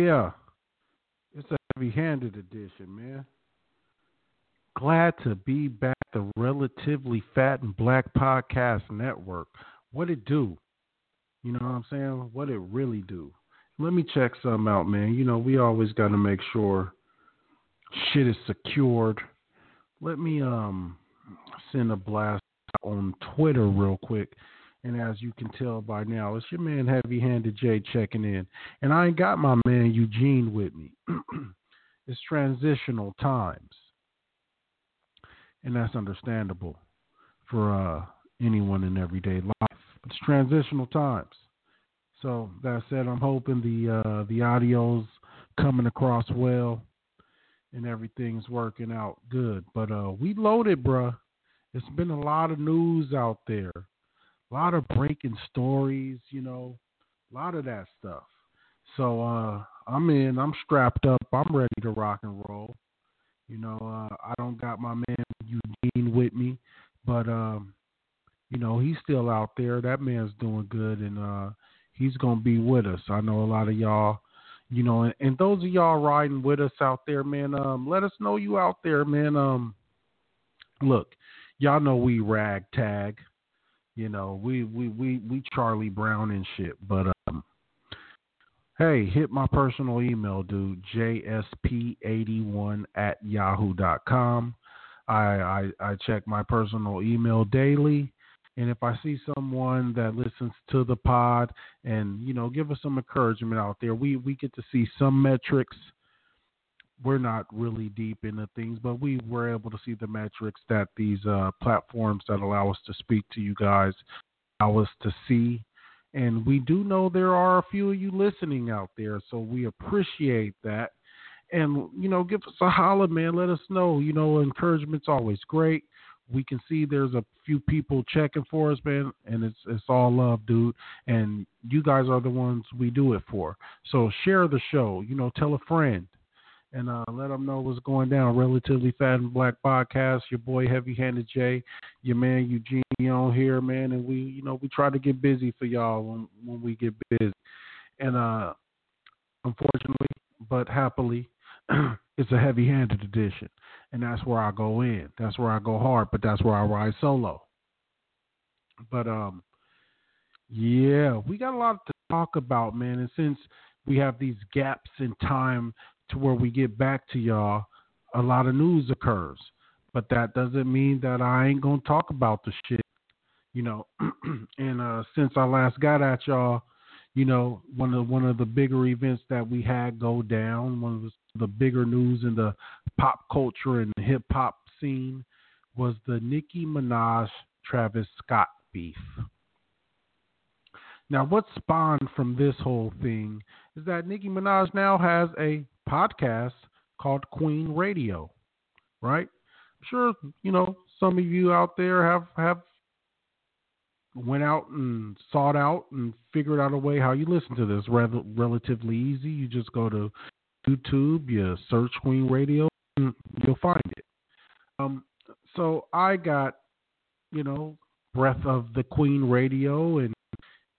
Yeah, it's a heavy-handed edition, man. Glad to be back. The relatively fat and black podcast network. What it do? You know what I'm saying? What it really do? Let me check some out, man. You know we always got to make sure shit is secured. Let me um send a blast on Twitter real quick. And as you can tell by now, it's your man Heavy Handed J checking in. And I ain't got my man Eugene with me. it's transitional times. And that's understandable for uh, anyone in everyday life. It's transitional times. So that said, I'm hoping the uh, the audio's coming across well and everything's working out good. But uh, we loaded, bruh. It's been a lot of news out there a lot of breaking stories, you know, a lot of that stuff. So uh, I'm in, I'm strapped up, I'm ready to rock and roll. You know, uh, I don't got my man Eugene with me, but um, you know, he's still out there. That man's doing good, and uh, he's gonna be with us. I know a lot of y'all, you know, and, and those of y'all riding with us out there, man. Um, let us know you out there, man. Um, look, y'all know we ragtag. You know, we we we we Charlie Brown and shit. But um, hey, hit my personal email, dude. JSP81 at yahoo.com. I, I I check my personal email daily. And if I see someone that listens to the pod and you know give us some encouragement out there, we we get to see some metrics we're not really deep into things, but we were able to see the metrics that these uh, platforms that allow us to speak to you guys allow us to see. And we do know there are a few of you listening out there, so we appreciate that. And you know, give us a holler, man. Let us know. You know, encouragement's always great. We can see there's a few people checking for us, man, and it's it's all love, dude. And you guys are the ones we do it for. So share the show. You know, tell a friend and uh, let them know what's going down. Relatively Fat and Black podcast. Your boy Heavy Handed J, your man Eugene on here, man, and we, you know, we try to get busy for y'all when when we get busy. And uh, unfortunately, but happily, it's a heavy handed edition, and that's where I go in. That's where I go hard, but that's where I ride solo. But um, yeah, we got a lot to talk about, man, and since we have these gaps in time to where we get back to y'all, a lot of news occurs. But that doesn't mean that I ain't gonna talk about the shit, you know. and uh, since I last got at y'all, you know, one of one of the bigger events that we had go down, one of the, the bigger news in the pop culture and hip hop scene was the Nicki Minaj Travis Scott beef. Now, what spawned from this whole thing is that Nicki Minaj now has a podcast called Queen Radio, right? I'm sure you know some of you out there have have went out and sought out and figured out a way how you listen to this. Relatively easy. You just go to YouTube, you search Queen Radio, and you'll find it. Um, so I got you know breath of the Queen Radio, and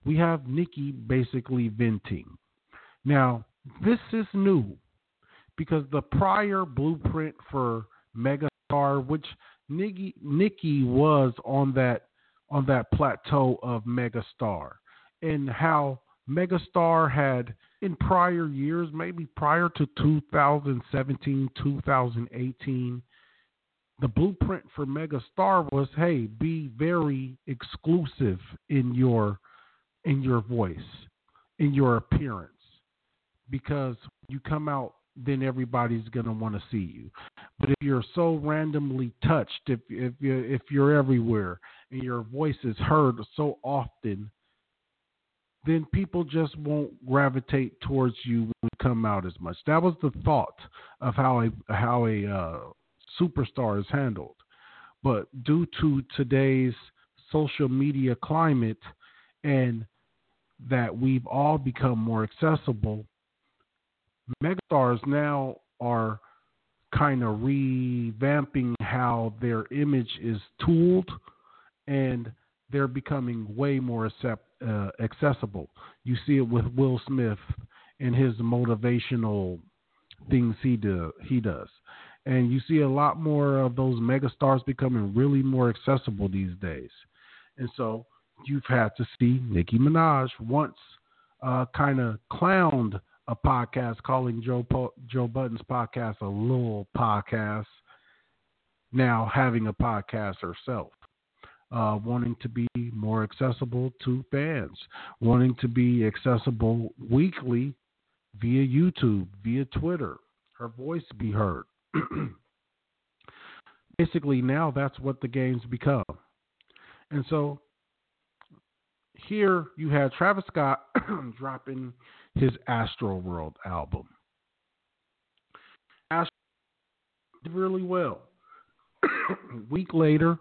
we have Nicki basically venting. Now this is new because the prior blueprint for Megastar, which Nicki, Nicki was on that on that plateau of Megastar, and how Megastar had in prior years, maybe prior to 2017, 2018, the blueprint for megastar was hey be very exclusive in your in your voice in your appearance because you come out then everybody's going to want to see you but if you're so randomly touched if if you if you're everywhere and your voice is heard so often then people just won't gravitate towards you when you come out as much that was the thought of how a how a uh, superstar is handled. But due to today's social media climate and that we've all become more accessible, megastars now are kind of revamping how their image is tooled and they're becoming way more accept, uh, accessible. You see it with Will Smith and his motivational things he do he does and you see a lot more of those megastars becoming really more accessible these days. And so you've had to see Nicki Minaj once uh, kind of clowned a podcast calling Joe po- Joe Budden's podcast a little podcast. Now having a podcast herself, uh, wanting to be more accessible to fans, wanting to be accessible weekly via YouTube, via Twitter, her voice be heard. basically now that's what the game's become. And so here you had Travis Scott dropping his Astroworld album. Astro did really well. week later,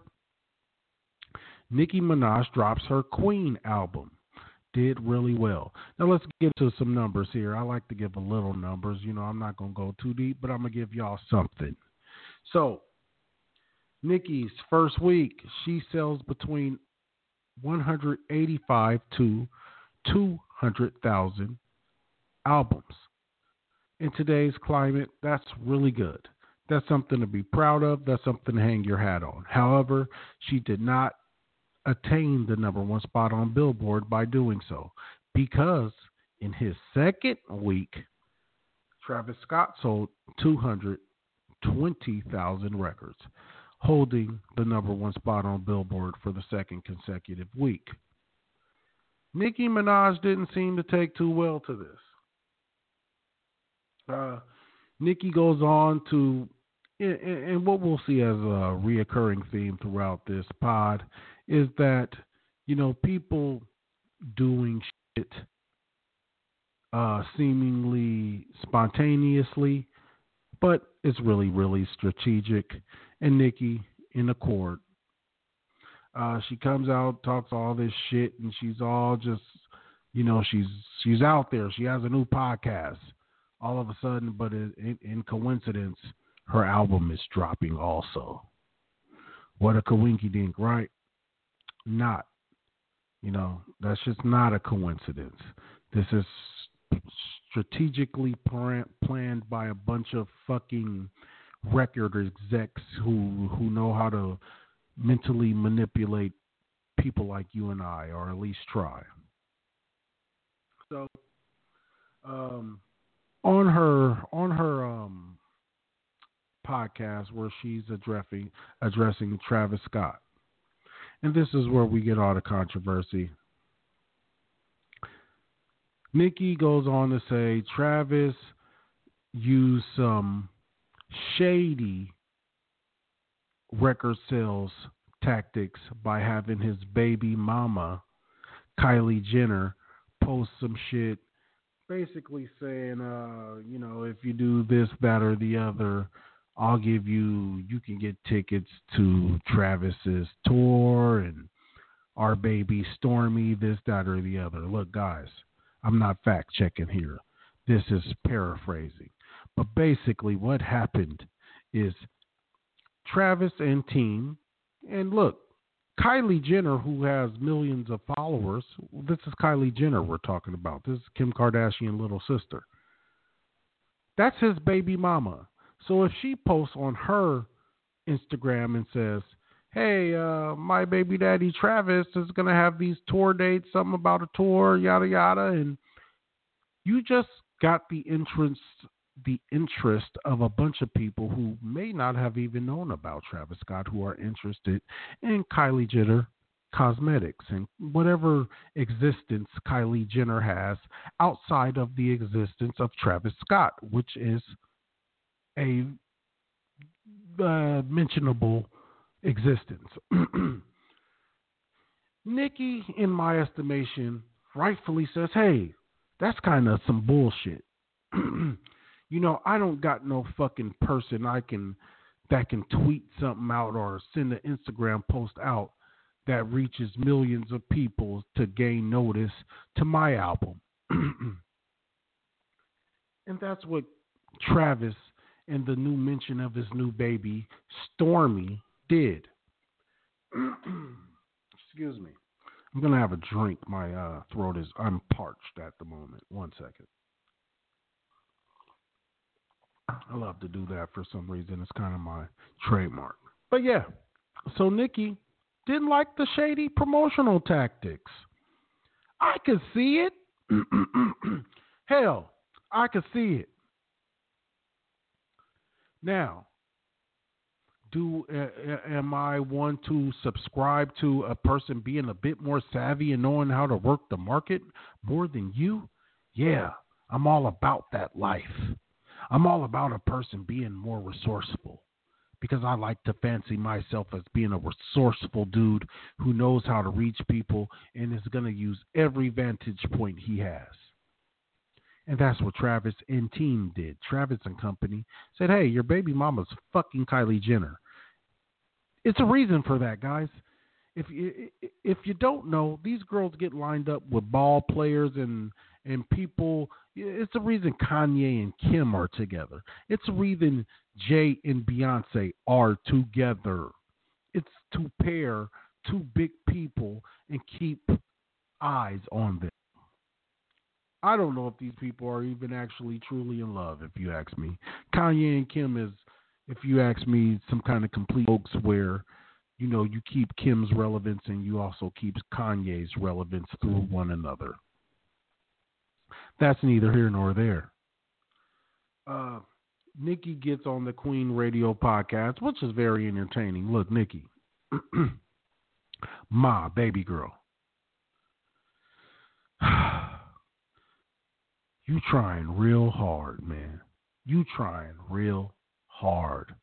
Nicki Minaj drops her Queen album. Did really well. Now let's get to some numbers here. I like to give a little numbers. You know, I'm not to go too deep, but I'm to give y'all something. So Nicki's first week, she sells between 185 to 200,000 albums. In today's climate, that's really good. That's something to be proud of. That's something to hang your hat on. However, she did not attain the number one spot on Billboard by doing so because in his second week, Travis Scott sold 220,000 records holding the number one spot on Billboard for the second consecutive week. Nicki Minaj didn't seem to take too well to this. Uh, Nicki goes on to, and what we'll see as a reoccurring theme throughout this pod is that, you know, people doing shit uh, seemingly spontaneously, but it's really, really strategic and Nicki in accord. Uh, she comes out, talks all this shit, and she's all just, you know, she's she's out there. She has a new podcast. All of a sudden, but in, in coincidence, her album is dropping also. What a coinky dink, right? Not. You know, that's just not a coincidence. This is strategically planned by a bunch of fucking record execs who who know how to mentally manipulate people like you and I, or at least try. So, um, on her on her um, podcast where she's addressing addressing Travis Scott, and this is where we get all the controversy. Nicki goes on to say Travis used some shady record sales tactics by having his baby mama, Kylie Jenner, post some shit basically saying, uh, you know, if you do this, that, or the other, I'll give you, you can get tickets to Travis's tour and our baby Stormi, this, that, or the other. Look, guys, I'm not fact checking here. This is paraphrasing. But basically, what happened is Travis and team, and look, Kylie Jenner, who has millions of followers, this is Kylie Jenner we're talking about. This is Kim Kardashian little sister. That's his baby mama. So if she posts on her Instagram and says, "Hey, uh, my baby daddy Travis is gonna have these tour dates, something about a tour, yada yada," and you just got the entrance the interest of a bunch of people who may not have even known about Travis Scott who are interested in Kylie Jenner cosmetics and whatever existence Kylie Jenner has outside of the existence of Travis Scott, which is a uh, mentionable existence. Nicki, in my estimation, rightfully says, hey, that's kind of some bullshit. you know, I don't got no fucking person I can that can tweet something out or send an Instagram post out that reaches millions of people to gain notice to my album. and that's what Travis and the new mention of his new baby, Stormi, did. Excuse me. I'm gonna have a drink. My uh, throat is I'm parched at the moment. One second. I love to do that for some reason. It's kind of my trademark. But yeah, so Nicki didn't like the shady promotional tactics. I could see it. Hell, I could see it. Now, do uh, am I one to subscribe to a person being a bit more savvy and knowing how to work the market more than you? Yeah, I'm all about that life. I'm all about a person being more resourceful because I like to fancy myself as being a resourceful dude who knows how to reach people and is going to use every vantage point he has. And that's what Travis and team did. Travis and company said, "Hey, your baby mama's fucking Kylie Jenner." It's a reason for that, guys. If you if you don't know, these girls get lined up with ball players and and people. It's the reason Kanye and Kim are together. It's the reason Jay and Beyonce are together. It's to pair two big people and keep eyes on them. I don't know if these people are even actually truly in love, if you ask me. Kanye and Kim is, if you ask me, some kind of complete hoax where, you know, you keep Kim's relevance and you also keep Kanye's relevance through one another. That's neither here nor there. Uh, Nicki gets on the Queen Radio podcast, which is very entertaining. Look, Nicki, Ma, baby girl. you trying real hard, man. You trying real hard.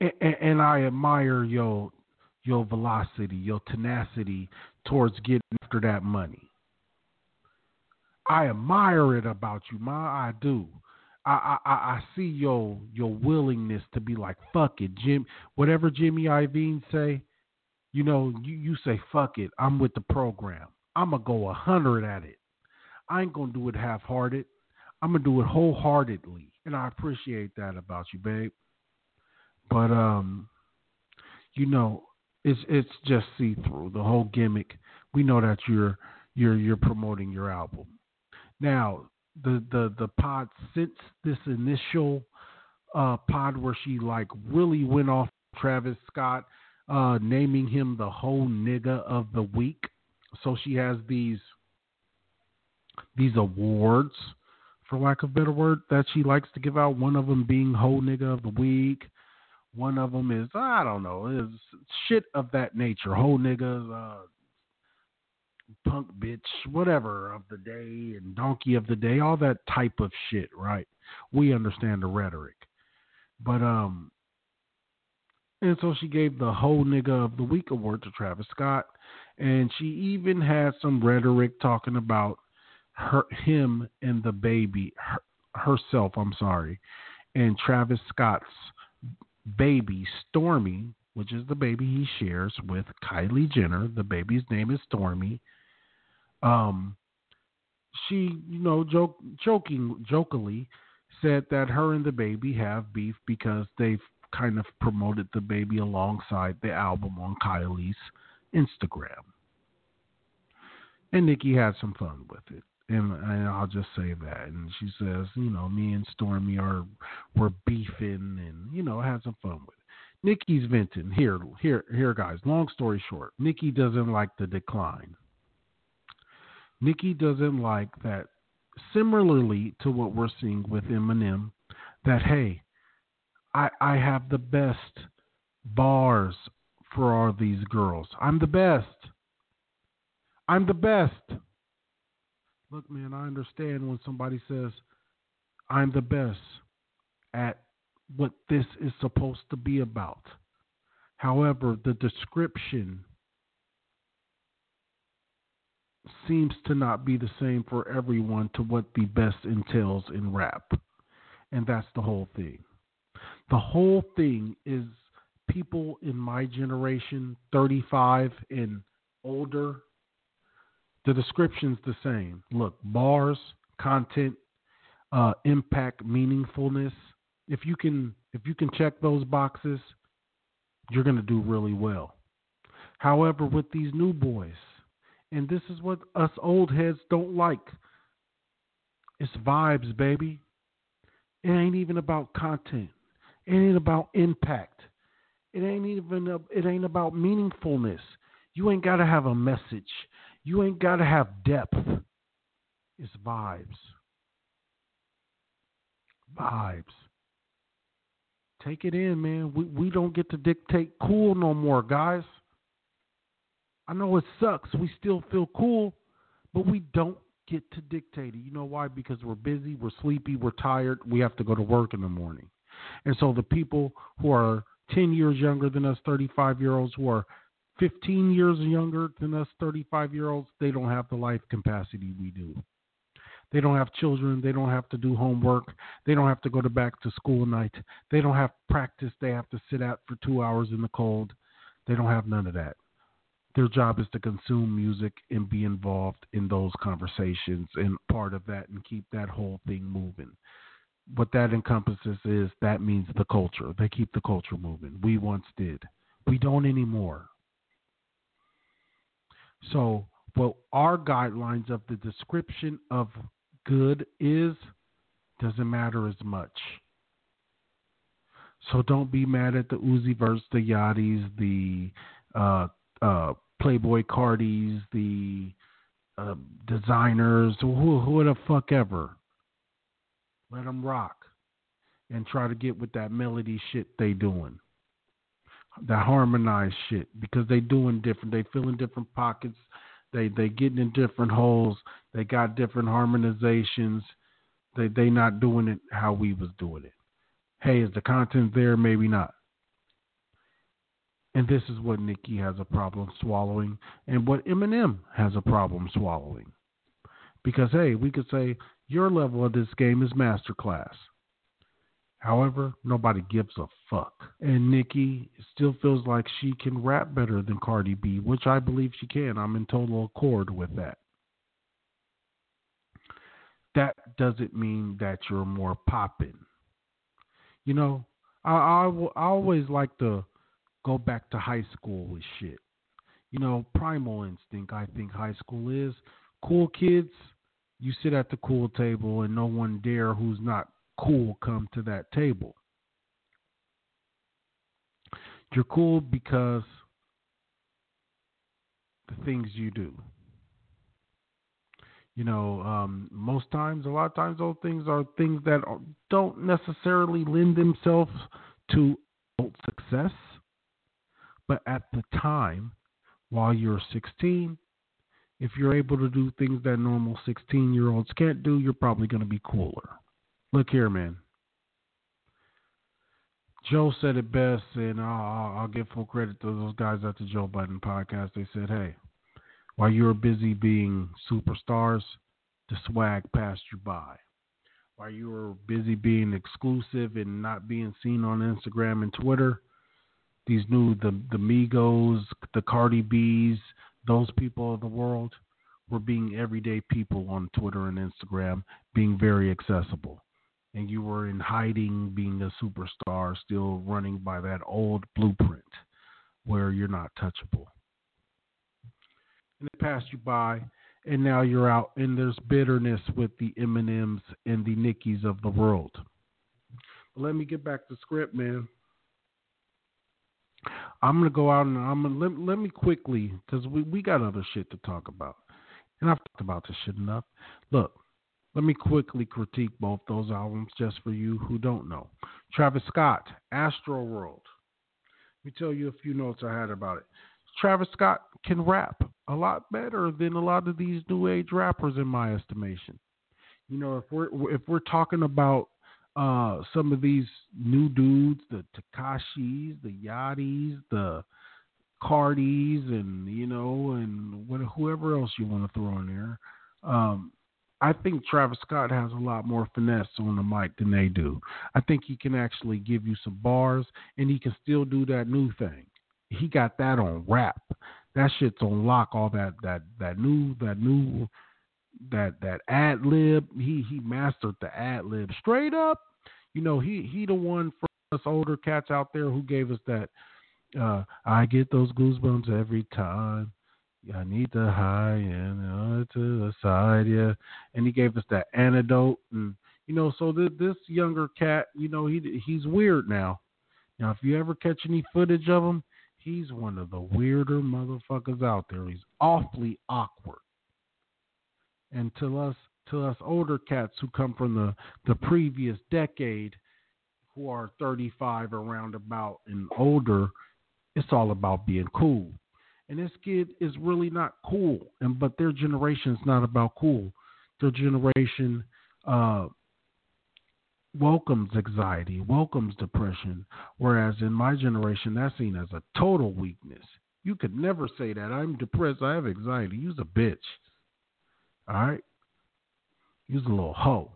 And, and, and I admire your your velocity, your tenacity towards getting after that money. I admire it about you, Ma. I do. I, I I see your your willingness to be like fuck it, Jim. Whatever Jimmy Iovine say, you know, you, you say fuck it. I'm with the program. I'm gonna go a hundred at it. I ain't gonna do it half hearted. I'm gonna do it wholeheartedly, and I appreciate that about you, babe. But um, you know, it's it's just see through the whole gimmick. We know that you're you're you're promoting your album. Now, the the the pod since this initial uh, pod where she like really went off Travis Scott, uh, naming him the whole nigga of the week. So she has these these awards, for lack of better word, that she likes to give out. One of them being whole nigga of the week. One of them is I don't know, is shit of that nature. Whole niggas, uh, punk bitch, whatever of the day, and donkey of the day, all that type of shit, right? We understand the rhetoric. But, um, and so she gave the whole nigga of the week award to Travis Scott. And she even had some rhetoric talking about her, him and the baby, her, herself, I'm sorry, and Travis Scott's baby, Stormi which is the baby he shares with Kylie Jenner. The baby's name is Stormi. Um, she, you know, joke, joking, jokingly said that her and the baby have beef because they've kind of promoted the baby alongside the album on Kylie's Instagram. And Nicki had some fun with it. And, and I'll just say that. And she says, you know, me and Stormi are we're beefing and, you know, had some fun with it. Nicki's venting. Here, here, here, guys. Long story short, Nicki doesn't like the decline. Nicki doesn't like that similarly to what we're seeing with Eminem, that hey, I I have the best bars for all these girls. I'm the best. I'm the best. Look, man, I understand when somebody says I'm the best at what this is supposed to be about. However, the description seems to not be the same for everyone to what the best entails in rap. And that's the whole thing. The whole thing is people in my generation, 35 and older, the description's the same. Look, bars, content, uh, impact, meaningfulness. If you can if you can check those boxes, you're going to do really well. However, with these new boys, and this is what us old heads don't like. It's vibes, baby. It ain't even about content. It ain't about impact. It ain't even it ain't about meaningfulness. You ain't got to have a message. You ain't got to have depth. It's vibes. Vibes. Take it in, man. We we don't get to dictate cool no more, guys. I know it sucks. We still feel cool, but we don't get to dictate it. You know why? Because we're busy, we're sleepy, we're tired, we have to go to work in the morning. And so the people who are 10 years younger than us, 35 year olds, who are 15 years younger than us, 35 year olds, they don't have the life capacity we do. They don't have children. They don't have to do homework. They don't have to go to back to school night. They don't have practice they have to sit out for two hours in the cold. They don't have none of that. Their job is to consume music and be involved in those conversations and part of that and keep that whole thing moving. What that encompasses is that means the culture. They keep the culture moving. We once did. We don't anymore. So, what our guidelines of the description of good is doesn't matter as much. So don't be mad at the Uzi Verts, the Yachty's, the uh, uh, Playboi Cartis, the uh, Desiigners, who, who the fuck ever. Let them rock and try to get with that melody shit they doing. That harmonized shit because they doing different. They filling different pockets. They they getting in different holes. They got different harmonizations. They they not doing it how we was doing it. Hey, is the content there? Maybe not. And this is what Nicki has a problem swallowing, and what Eminem has a problem swallowing. Because hey, we could say your level of this game is masterclass. However, nobody gives a fuck. And Nicki still feels like she can rap better than Cardi B, which I believe she can. I'm in total accord with that. That doesn't mean that you're more popping. You know, I, I, I always like to go back to high school with shit. You know, primal instinct, I think high school is. Cool kids, you sit at the cool table and no one dare who's not cool come to that table. You're cool because the things you do. You know, um, most times, a lot of times, those things are things that don't necessarily lend themselves to success. But at the time, while you're 16, if you're able to do things that normal 16 year olds can't do, you're probably going to be cooler. Look here, man. Joe said it best, and I'll, I'll give full credit to those guys at the Joe Budden podcast. They said, hey, while you were busy being superstars, the swag passed you by. While you were busy being exclusive and not being seen on Instagram and Twitter, these new the the Migos, the Cardi B's, those people of the world were being everyday people on Twitter and Instagram, being very accessible and you were in hiding being a superstar, still running by that old blueprint where you're not touchable. And it passed you by, and now you're out, and there's bitterness with the Eminems and the Nickies of the world. But let me get back to script, man. I'm gonna go out and I'm gonna let, let me quickly because we, we got other shit to talk about, and I've talked about this shit enough. Look, let me quickly critique both those albums just for you who don't know. Travis Scott, Astro World. Let me tell you a few notes I had about it. Travis Scott can rap a lot better than a lot of these new age rappers in my estimation. You know, if we're if we're talking about uh, some of these new dudes, the Tekashis, the Yachties, the Cardis, and you know, and whoever else you want to throw in there. Um, I think Travis Scott has a lot more finesse on the mic than they do. I think he can actually give you some bars, and he can still do that new thing. He got that on rap. That shit's on lock. All that that that new that new that that ad lib. He he mastered the ad lib straight up. You know he he the one for us older cats out there who gave us that. Uh, I get those goosebumps every time. I need the high and uh, to the side, yeah. And he gave us that antidote, and you know, so th- this younger cat, you know, he he's weird now. Now, if you ever catch any footage of him, he's one of the weirder motherfuckers out there. He's awfully awkward. And to us, to us older cats who come from the the previous decade, who are 35 around about and older, it's all about being cool. And this kid is really not cool. And but their generation is not about cool. Their generation uh, welcomes anxiety, welcomes depression, whereas in my generation that's seen as a total weakness. You could never say that I'm depressed, I have anxiety. You's a bitch. All right? You's a little hoe.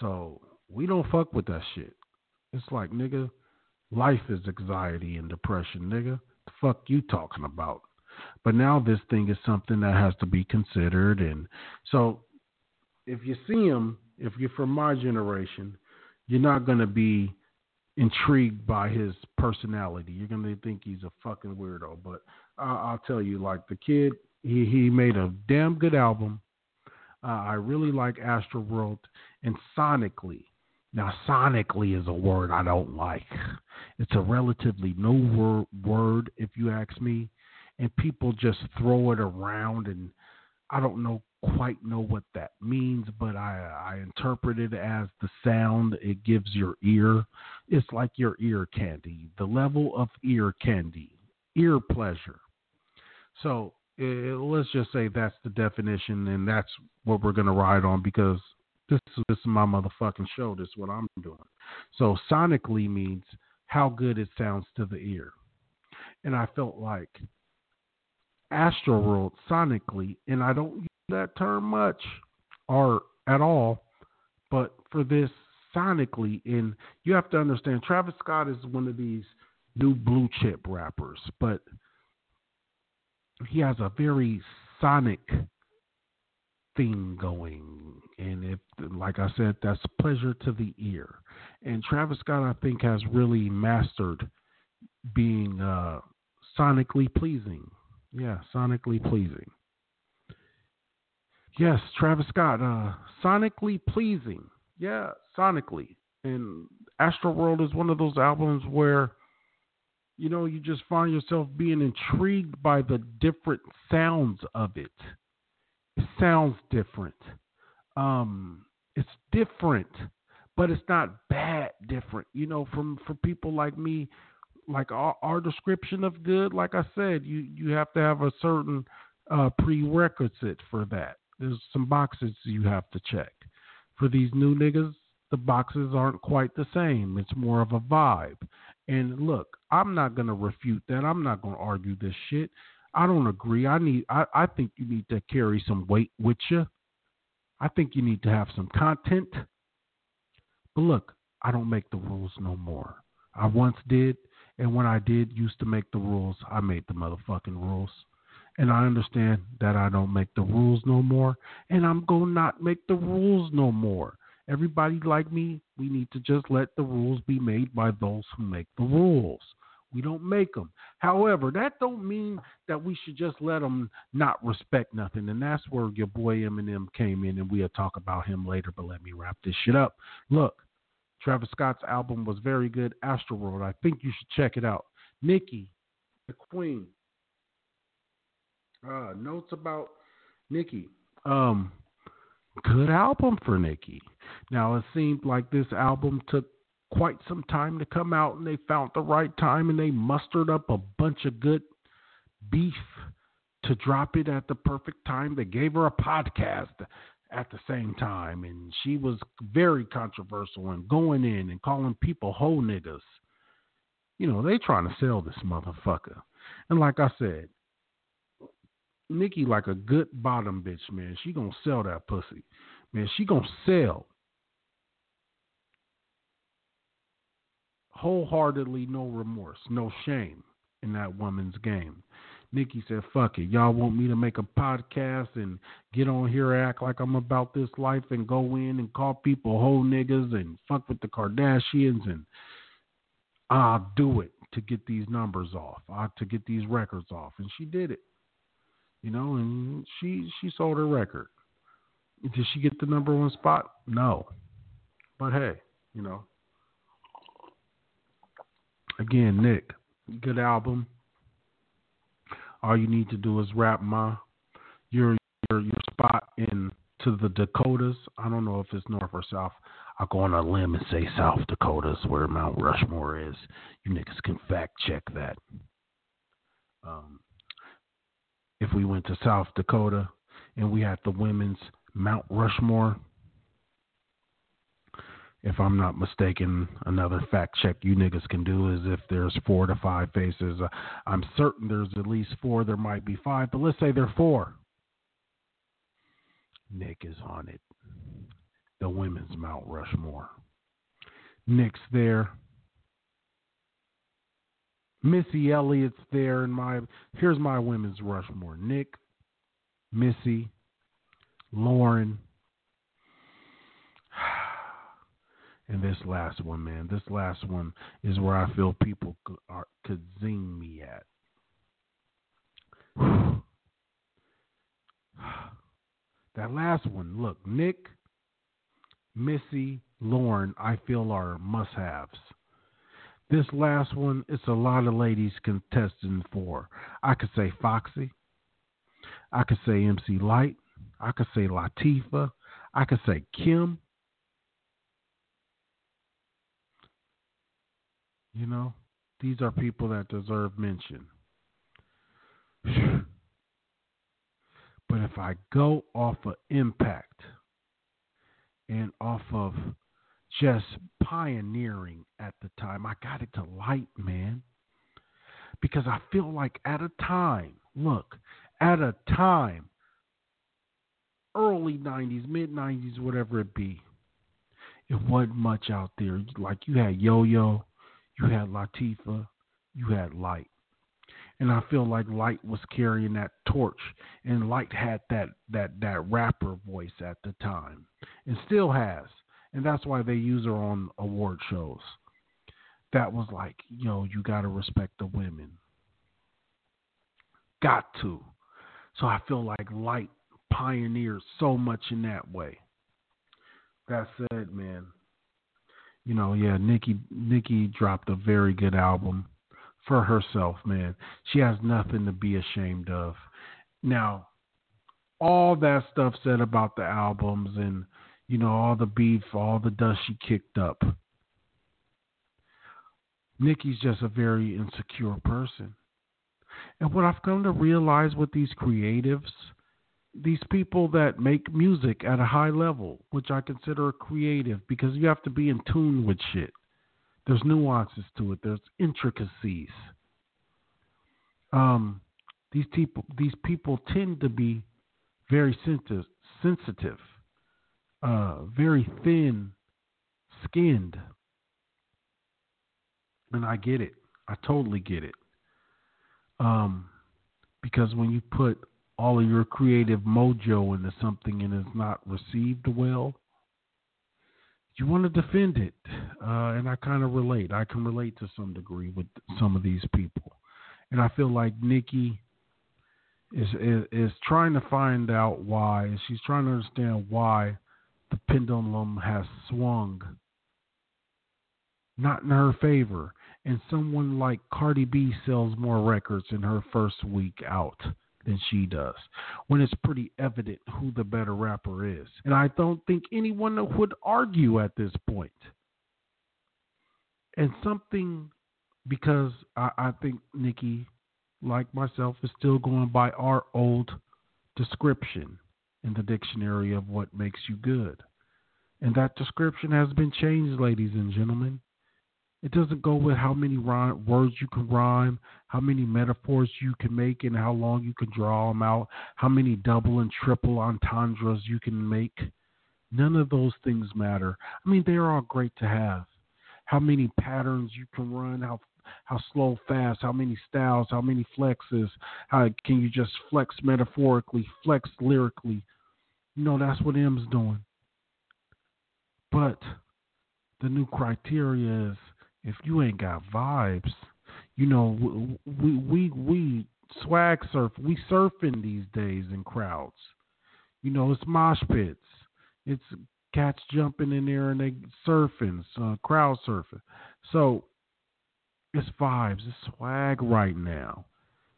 So we don't fuck with that shit. It's like, nigga, life is anxiety and depression, nigga the fuck you talking about? But now this thing is something that has to be considered, and so if you see him, if you're from my generation, you're not gonna be intrigued by his personality. You're gonna think he's a fucking weirdo. But I'll tell you, like the kid, he he made a damn good album. Uh, I really like Astro World, and sonically, now, sonically is a word I don't like. It's a relatively new word, word, if you ask me, and people just throw it around, and I don't know quite know what that means, but I, I interpret it as the sound it gives your ear. It's like your ear candy, the level of ear candy, ear pleasure. So it, let's just say that's the definition, and that's what we're going to ride on because this is, this is my motherfucking show. This is what I'm doing. So sonically means how good it sounds to the ear. And I felt like Astroworld sonically, and I don't use that term much or at all, but for this sonically, and you have to understand Travis Scott is one of these new blue chip rappers, but he has a very sonic thing going. And if, like I said, that's pleasure to the ear. And Travis Scott, I think, has really mastered being uh, sonically pleasing. Yeah, sonically pleasing. Yes, Travis Scott, uh, sonically pleasing. Yeah, sonically. And Astro World is one of those albums where, you know, you just find yourself being intrigued by the different sounds of it it sounds different. Um, it's different, but it's not bad different. You know, from for people like me, like our, our description of good, like I said, you you have to have a certain uh, prerequisite for that. There's some boxes you have to check. For these new niggas, the boxes aren't quite the same. It's more of a vibe. And look, I'm not gonna refute that. I'm not gonna argue this shit. I don't agree. I need. I, I think you need to carry some weight with you. I think you need to have some content. But look, I don't make the rules no more. I once did, and when I did used to make the rules, I made the motherfucking rules. And I understand that I don't make the rules no more, and I'm going to not make the rules no more. Everybody like me, we need to just let the rules be made by those who make the rules. We don't make them. However, that don't mean that we should just let them not respect nothing. And that's where your boy Eminem came in, and we'll talk about him later. But let me wrap this shit up. Look, Travis Scott's album was very good. Astroworld. I think you should check it out. Nicki, the Queen. Uh, notes about Nicki. Um, good album for Nicki. Now it seemed like this album took quite some time to come out and they found the right time and they mustered up a bunch of good beef to drop it at the perfect time. They gave her a podcast at the same time and she was very controversial and going in and calling people hoe niggas. You know, they trying to sell this motherfucker. And like I said, Nicki like a good bottom bitch, man. She gonna sell that pussy. Man, she gonna sell. Wholeheartedly, no remorse, no shame in that woman's game. Nicki said, fuck it. Y'all want me to make a podcast and get on here, act like I'm about this life and go in and call people whole niggas and fuck with the Kardashians and I'll do it to get these numbers off, uh, to get these records off. And she did it. You know, and she she sold her record. Did she get the number one spot? No. But hey, you know. Again, Nick, good album. All you need to do is rap my your your your spot in to the Dakotas. I don't know if it's north or south. I'll go on a limb and say South Dakotas where Mount Rushmore is. You niggas can fact check that. Um, if we went to South Dakota and we had the women's Mount Rushmore, if I'm not mistaken, another fact check you niggas can do is if there's four to five faces. Uh, I'm certain there's at least four. There might be five, but let's say there are four. Nick is on it. The women's Mount Rushmore. Nick's there. Missy Elliott's there in my here's my women's Rushmore. Nick, Missy, Lauryn. and this last one, man. This last one is where I feel people could, are, could zing me at. that last one, look, Nick, Missy, Lauryn, I feel are must haves. This last one, it's a lot of ladies contesting for. I could say Foxy. I could say MC Lyte. I could say Latifah. I could say Kim. You know, these are people that deserve mention. But if I go off of impact and off of just pioneering at the time. I got it to Lyte, man. Because I feel like at a time, look, at a time, early 90s, mid 90s, whatever it be, it wasn't much out there. Like you had Yo Yo, you had Latifah, you had Lyte. And I feel like Lyte was carrying that torch, and Lyte had that that that rapper voice at the time, and still has and that's why they use her on award shows. That was like, yo, you got to respect the women. Got to. So I feel like Lyte pioneered so much in that way. That said, man, you know, yeah, Nicki Nicki dropped a very good album for herself, man. She has nothing to be ashamed of. Now, all that stuff said about the albums and you know, all the beef, all the dust she kicked up. Nicki's just a very insecure person. And what I've come to realize with these creatives, these people that make music at a high level, which I consider creative because you have to be in tune with shit. There's nuances to it. There's intricacies. Um, these people, these people tend to be very sensitive. sensitive uh, very thin skinned. And I get it. I totally get it. Um, because when you put all of your creative mojo into something and it's not received well, you want to defend it. Uh, and I kind of relate. I can relate to some degree with some of these people. And I feel like Nicki is, is, is trying to find out why. She's trying to understand why the pendulum has swung not in her favor. And someone like Cardi B sells more records in her first week out than she does when it's pretty evident who the better rapper is. And I don't think anyone would argue at this point. And something because I, I think Nicki, like myself, is still going by our old description in the dictionary of what makes you good. And that description has been changed, ladies and gentlemen. It doesn't go with how many rhyme, words you can rhyme, how many metaphors you can make, and how long you can draw them out, how many double and triple entendres you can make. None of those things matter. I mean, they're all great to have. How many patterns you can run, how how slow, fast, how many styles, how many flexes, how can you just flex metaphorically, flex lyrically. Know, that's what M's doing. But the new criteria is if you ain't got vibes, you know, we we we swag surf, we surfing these days in crowds. You know, it's mosh pits, it's cats jumping in there and they surfing, uh, crowd surfing. So it's vibes, it's swag right now,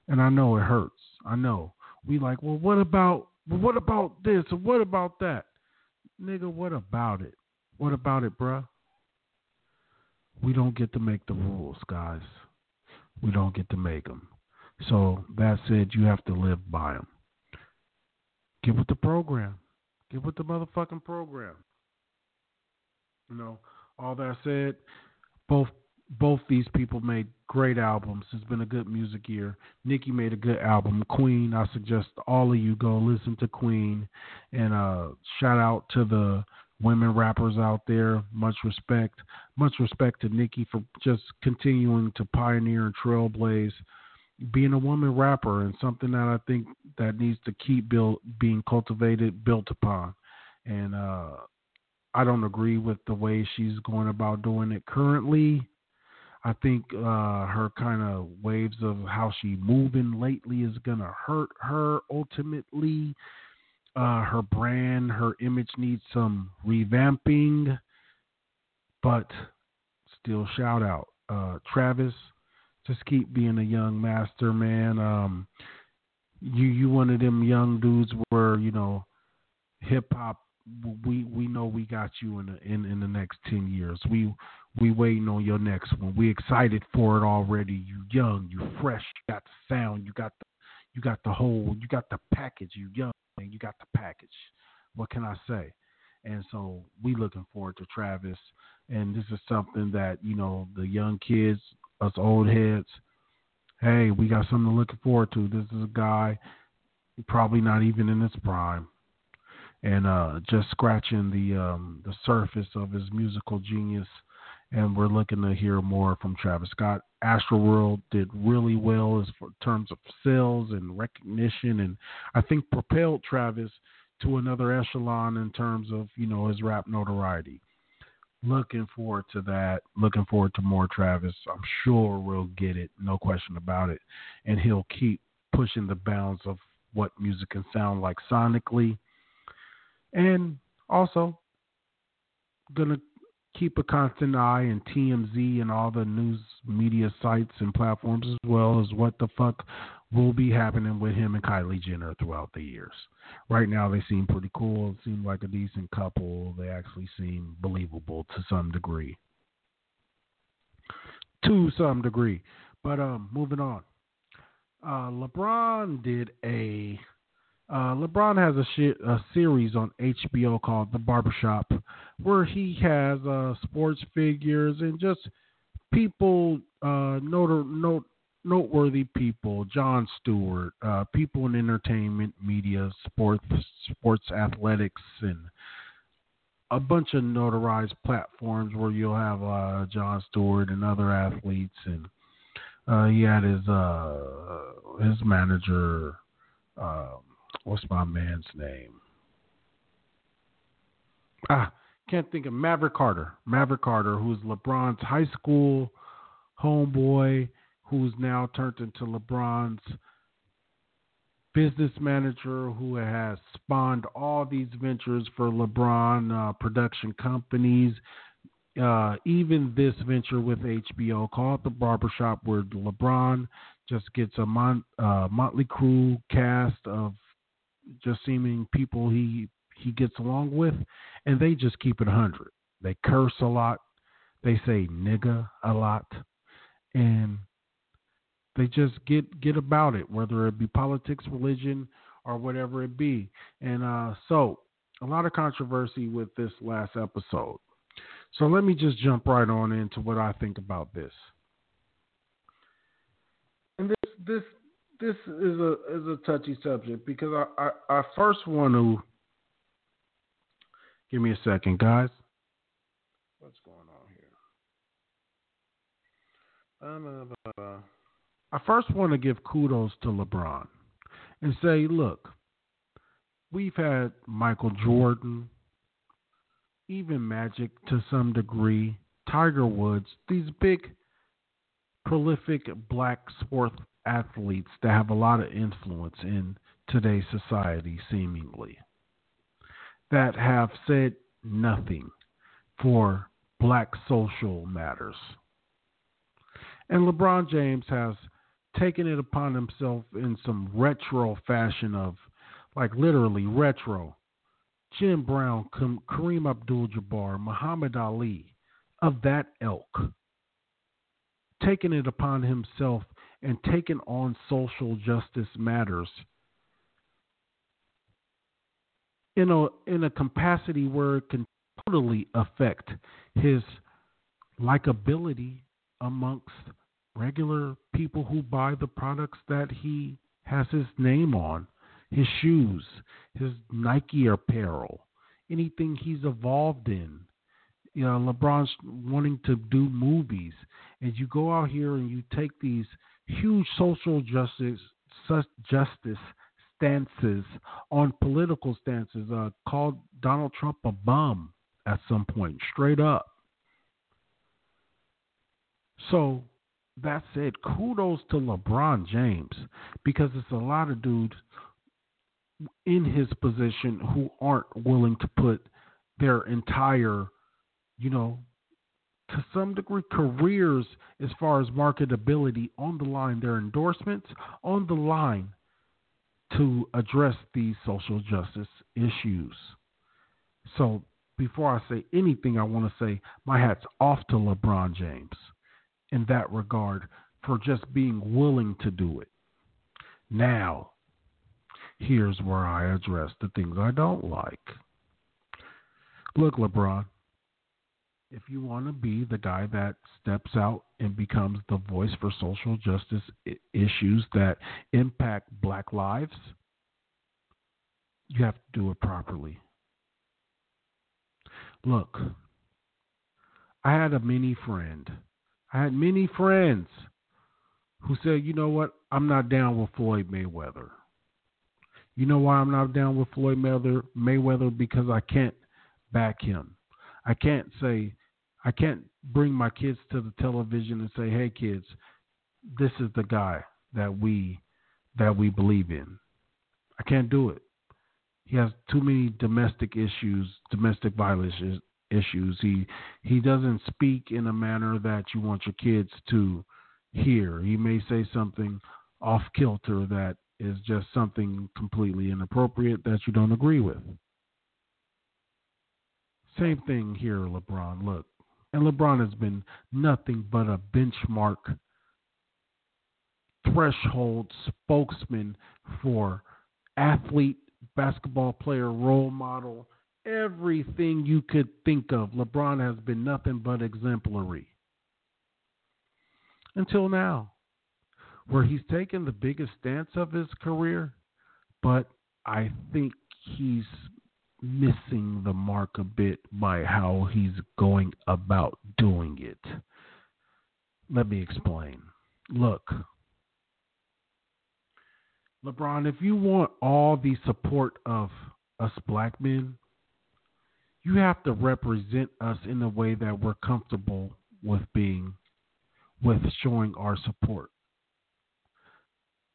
and I know it hurts. I know we like, well, what about what about this or what about that, nigga? What about it? What about it, bruh? We don't get to make the rules, guys. We don't get to make them. So that said, you have to live by them. Get with the program. Get with the motherfucking program. You know, all that said, both both these people made great albums. It's been a good music year. Nicki made a good album. Queen, I suggest all of you go listen to Queen and uh shout out to the women rappers out there. Much respect. Much respect to Nicki for just continuing to pioneer and trailblaze being a woman rapper and something that I think that needs to keep being cultivated, built upon. And uh, I don't agree with the way she's going about doing it currently. I think uh, her kind of waves of how she moving lately is gonna hurt her ultimately uh, her brand, her image needs some revamping, but still shout out. Uh, Travis, just keep being a young master, man. Um, you you one of them young dudes where you know hip hop. We we know we got you in the, in in the next ten years. We we waiting on your next one. We excited for it already. You young, you fresh, you got the sound, you got the you got the whole, you got the package. You young and you got the package. What can I say? And so we looking forward to Travis. And this is something that, you know, the young kids, us old heads, hey, we got something to look forward to. This is a guy probably not even in his prime. And uh, just scratching the um, the surface of his musical genius and we're looking to hear more from Travis Scott. Astroworld did really well as for terms of sales and recognition, and I think propelled Travis to another echelon in terms of you know his rap notoriety. Looking forward to that. Looking forward to more Travis. I'm sure we'll get it, no question about it, and he'll keep pushing the bounds of what music can sound like sonically, and also gonna keep a constant eye on TMZ and all the news media sites and platforms as well as what the fuck will be happening with him and Kylie Jenner throughout the years. Right now, they seem pretty cool. It seems like a decent couple. They actually seem believable to some degree. To some degree. But um, moving on. Uh, LeBron did a uh, LeBron has a, a series on HBO called The Barbershop, where he has uh, sports figures and just people, uh, note, note, noteworthy people, Jon Stewart, uh, people in entertainment, media, sports, sports athletics, and a bunch of notarized platforms where you'll have uh, Jon Stewart and other athletes, and uh, he had his uh, his manager. Uh, what's my man's name? Ah, can't think of Maverick Carter. Maverick Carter, who's LeBron's high school homeboy, who's now turned into LeBron's business manager, who has spawned all these ventures for LeBron uh, production companies. Uh, even this venture with HBO called The Barbershop, where LeBron just gets a Mon- uh, Motley crew cast of just seeming people he he gets along with, and they just keep it hundred. They curse a lot, they say nigga a lot, and they just get get about it, whether it be politics, religion, or whatever it be. And uh, so, a lot of controversy with this last episode. So let me just jump right on into what I think about this. And this this this is a is a touchy subject because I I, I first want to give me a second, guys. What's going on here? I first want to give kudos to LeBron and say, look, we've had Michael Jordan, even Magic to some degree, Tiger Woods, these big, prolific black sports athletes that have a lot of influence in today's society, seemingly, that have said nothing for black social matters. And LeBron James has taken it upon himself in some retro fashion of, like literally retro, Jim Brown, Kareem Abdul Jabbar, Muhammad Ali, of that ilk, taking it upon himself and taking on social justice matters in a in a capacity where it can totally affect his likability amongst regular people who buy the products that he has his name on, his shoes, his Nike apparel, anything he's evolved in. You know, LeBron's wanting to do movies, and you go out here and you take these huge social justice justice stances on political stances. Uh, called Donald Trump a bum at some point, straight up. So that said, kudos to LeBron James because it's a lot of dudes in his position who aren't willing to put their entire, you know, to some degree, careers as far as marketability on the line, their endorsements on the line to address these social justice issues. So before I say anything, I want to say my hat's off to LeBron James in that regard for just being willing to do it. Now, here's where I address the things I don't like. Look, LeBron, if you want to be the guy that steps out and becomes the voice for social justice issues that impact black lives, you have to do it properly. Look, I had a mini friend I had many friends who said, you know what, I'm not down with Floyd Mayweather. You know why I'm not down with Floyd Mayweather? Mayweather because I can't back him. I can't say, I can't bring my kids to the television and say, hey kids, this is the guy that we that we believe in. I can't do it. He has too many domestic issues, domestic violence issues. He he doesn't speak in a manner that you want your kids to hear. He may say something off kilter that is just something completely inappropriate that you don't agree with. Same thing here, LeBron. Look, and LeBron has been nothing but a benchmark threshold spokesman for athlete, basketball player, role model, everything you could think of. LeBron has been nothing but exemplary. Until now, where he's taken the biggest stance of his career, but I think he's missing the mark a bit by how he's going about doing it. Let me explain. Look, LeBron, if you want all the support of us black men, you have to represent us in a way that we're comfortable with being, with showing our support.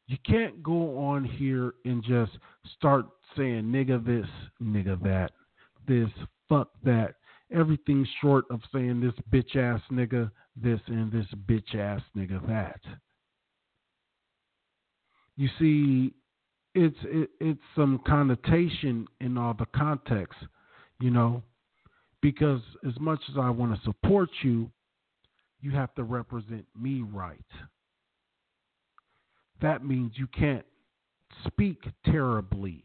You can't go on here and just start saying nigga this, nigga that, this, fuck that. Everything short of saying this bitch ass nigga this and this bitch ass nigga that. you see, it's it, it's some connotation in all the context, you know, because as much as I want to support you, you have to represent me right. That means you can't speak terribly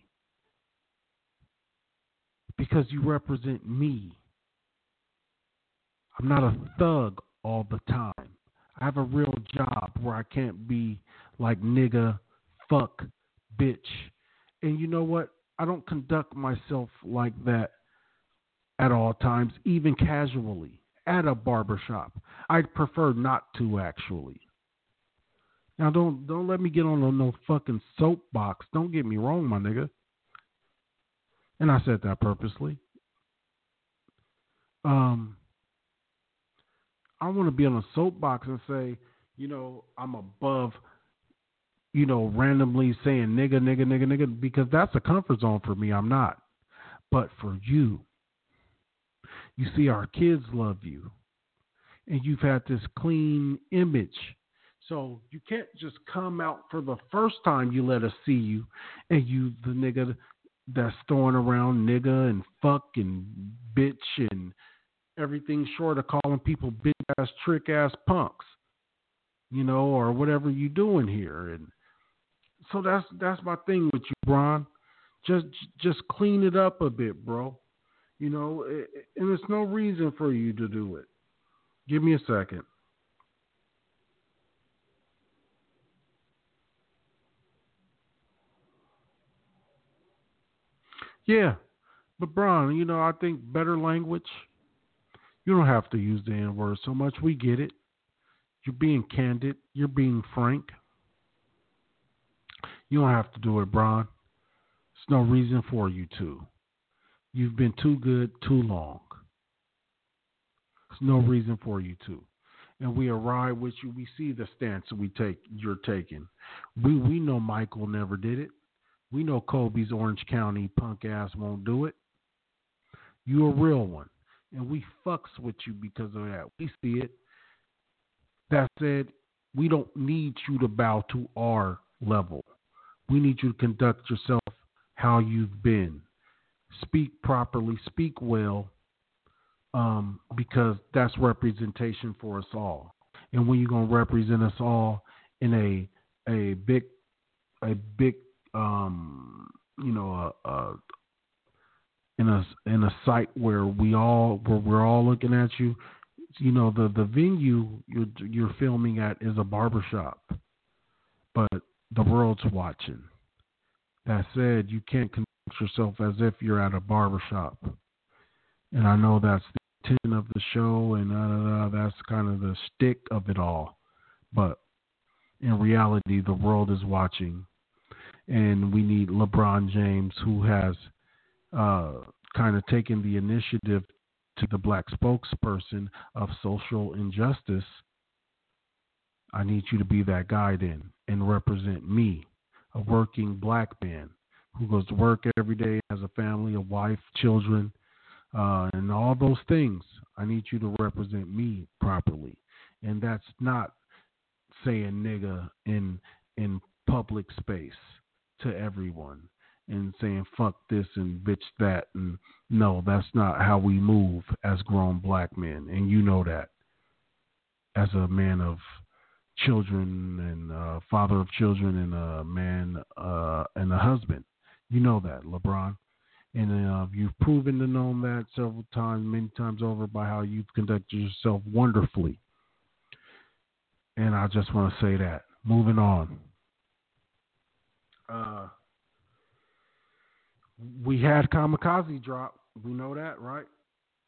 because you represent me. I'm not a thug all the time. I have a real job where I can't be like nigga, fuck, bitch. And you know what? I don't conduct myself like that at all times, even casually at a barbershop. I'd prefer not to actually. Now don't don't let me get on no, no fucking soapbox. Don't get me wrong, my nigga. And I said that purposely. Um I want to be on a soapbox and say, you know, I'm above, you know, randomly saying nigga, nigga, nigga, nigga, because that's a comfort zone for me. I'm not. But for you, you see, our kids love you, and you've had this clean image. So you can't just come out for the first time you let us see you, and you, the nigga that's throwing around nigga and fuck and bitch and everything short of calling people big ass trick ass punks, you know, or whatever you doing here. And so that's that's my thing with you, Bron. Just just clean it up a bit, bro. You know, and there's no reason for you to do it. Give me a second. Yeah, but Bron, you know, I think better language you don't have to use the N word so much. We get it. You're being candid. You're being frank. You don't have to do it, Bron. There's no reason for you to. You've been too good too long. There's no reason for you to. And we arrive with you. We see the stance we take. You're taking. We we know Michael never did it. We know Kobe's Orange County punk ass won't do it. You a real one and we fucks with you because of that. We see it. That said, we don't need you to bow to our level. We need you to conduct yourself how you've been. Speak properly, speak well, um, because that's representation for us all. And when you're gonna represent us all in a a big a big um, you know a, a in a in a site where we all where we're all looking at you. You know the the venue you're you're filming at is a barbershop, but the world's watching. That said, you can't conduct yourself as if you're at a barbershop. And I know that's the intent of the show, and uh, that's kind of the stick of it all. But in reality, the world is watching, and we need LeBron James, who has uh, kind of taken the initiative to the black spokesperson of social injustice. I need you to be that guy then and represent me, a working black man who goes to work every day, has a family, a wife, children, uh, and all those things. I need you to represent me properly, and that's not saying nigga in in public space to everyone and saying fuck this and bitch that and no that's not how we move as grown black men. And you know that as a man of children and father of children and a man uh, and a husband. You know that lebron. And uh, you've proven to know that several times many times over by how you've conducted yourself wonderfully. And i just want to say that. Moving on uh, we had Kamikaze drop. We know that, right?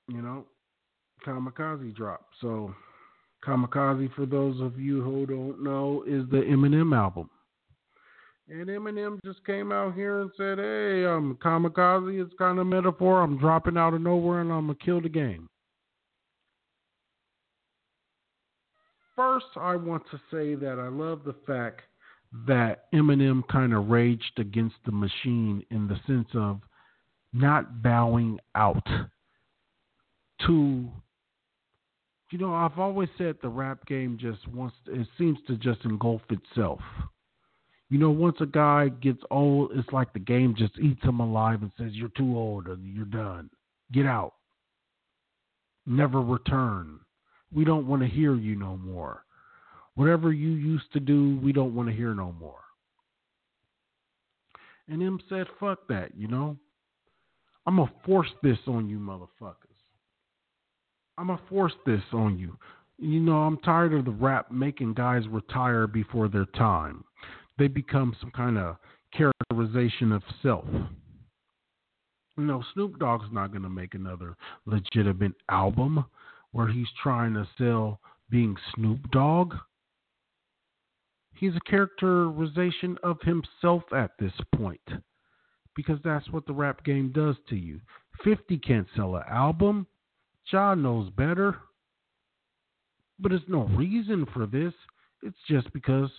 You know, Kamikaze drop. So, Kamikaze, for those of you who don't know, is the Eminem album. And Eminem just came out here and said, "Hey, um, Kamikaze is kind of metaphor. I'm dropping out of nowhere and I'm gonna kill the game." First, I want to say that I love the fact that Eminem kind of raged against the machine in the sense of not bowing out to you know I've always said the rap game just wants it seems to just engulf itself You know, once a guy gets old, it's like the game just eats him alive and says, You're too old and you're done. Get out. Never return. We don't want to hear you no more. Whatever you used to do, we don't want to hear no more. And him said, Fuck that, you know? I'm going to force this on you, motherfuckers. I'm going to force this on you. You know, I'm tired of the rap making guys retire before their time they become some kind of characterization of self. You know, Snoop Dogg's not going to make another legitimate album where he's trying to sell being Snoop Dogg. He's a characterization of himself at this point because that's what the rap game does to you. 50 can't sell an album. John knows better. But it's no reason for this. It's just because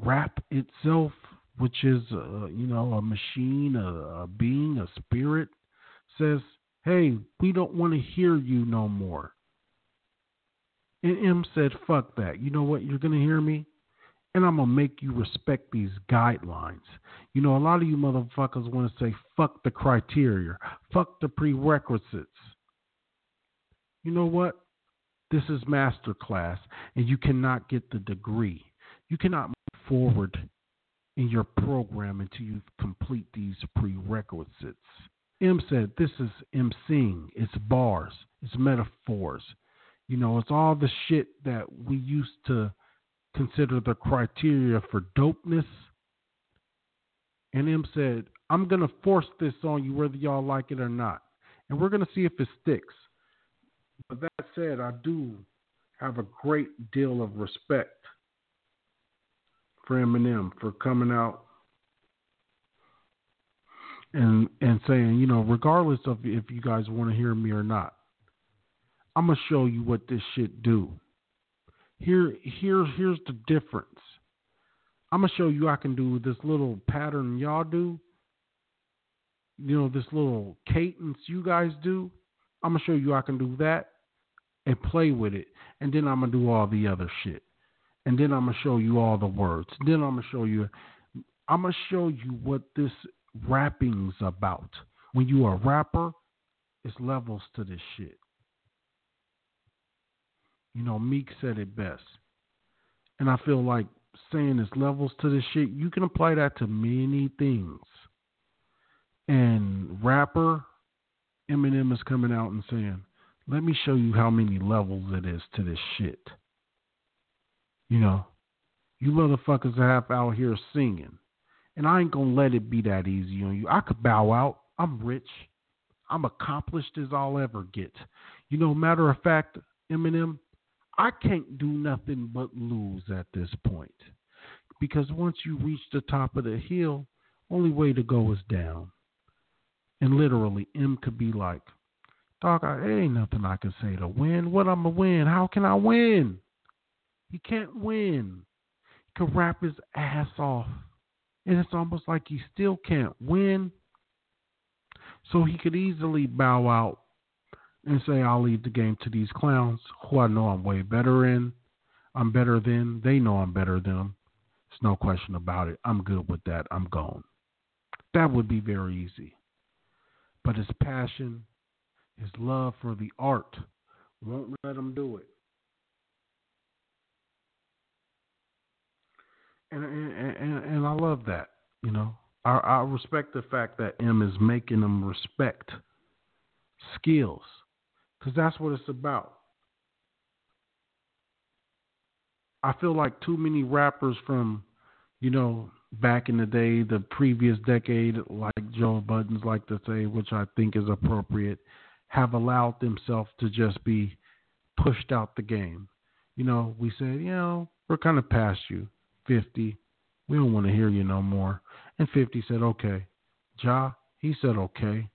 rap itself, which is uh, you know a machine, a, a being, a spirit, says, "Hey, we don't want to hear you no more." And M said, "Fuck that. You know what? You're gonna hear me." And I'm gonna make you respect these guidelines. You know, a lot of you motherfuckers want to say fuck the criteria, fuck the prerequisites. You know what? This is master class, and you cannot get the degree. You cannot move forward in your program until you complete these prerequisites. M said this is emceeing, it's bars, it's metaphors. You know, it's all the shit that we used to consider the criteria for dopeness. And M said, I'm going to force this on you whether y'all like it or not. And we're going to see if it sticks. But that said, I do have a great deal of respect for Eminem for coming out and and saying, you know, regardless of if you guys want to hear me or not, I'm gonna show you what this shit do. Here, here, here's the difference. I'm gonna show you I can do this little pattern y'all do. You know, this little cadence you guys do. I'm gonna show you I can do that and play with it, and then I'm gonna do all the other shit and then I'm gonna show you all the words. Then I'm gonna show you. I'm gonna show you what this rapping's about. When you are a rapper, it's levels to this shit. You know, Meek said it best, and I feel like saying it's levels to this shit. You can apply that to many things. And rapper Eminem is coming out and saying, "Let me show you how many levels it is to this shit." You know, you motherfuckers have out here singing. And I ain't gonna let it be that easy on you. I could bow out. I'm rich. I'm accomplished as I'll ever get. You know, matter of fact, Eminem, I can't do nothing but lose at this point. Because once you reach the top of the hill, only way to go is down. And literally, M could be like, Dog, I, ain't nothing I can say to win. What I'm going to win? How can I win? He can't win. He can rap his ass off. And it's almost like he still can't win. So he could easily bow out and say, I'll leave the game to these clowns who I know I'm way better in. I'm better than. They know I'm better than them. There's no question about it. I'm good with that. I'm gone. That would be very easy. But his passion, his love for the art won't let him do it. and and and, and I love that. You know, I, I respect the fact that M is making them respect skills because that's what it's about. I feel like too many rappers from, you know, back in the day, the previous decade, like Joe Budden's like to say, which I think is appropriate, have allowed themselves to just be pushed out the game. You know, we said, you know, we're kind of past you. 50, we don't want to hear you no more. And 50 said, okay. Ja, he said, okay.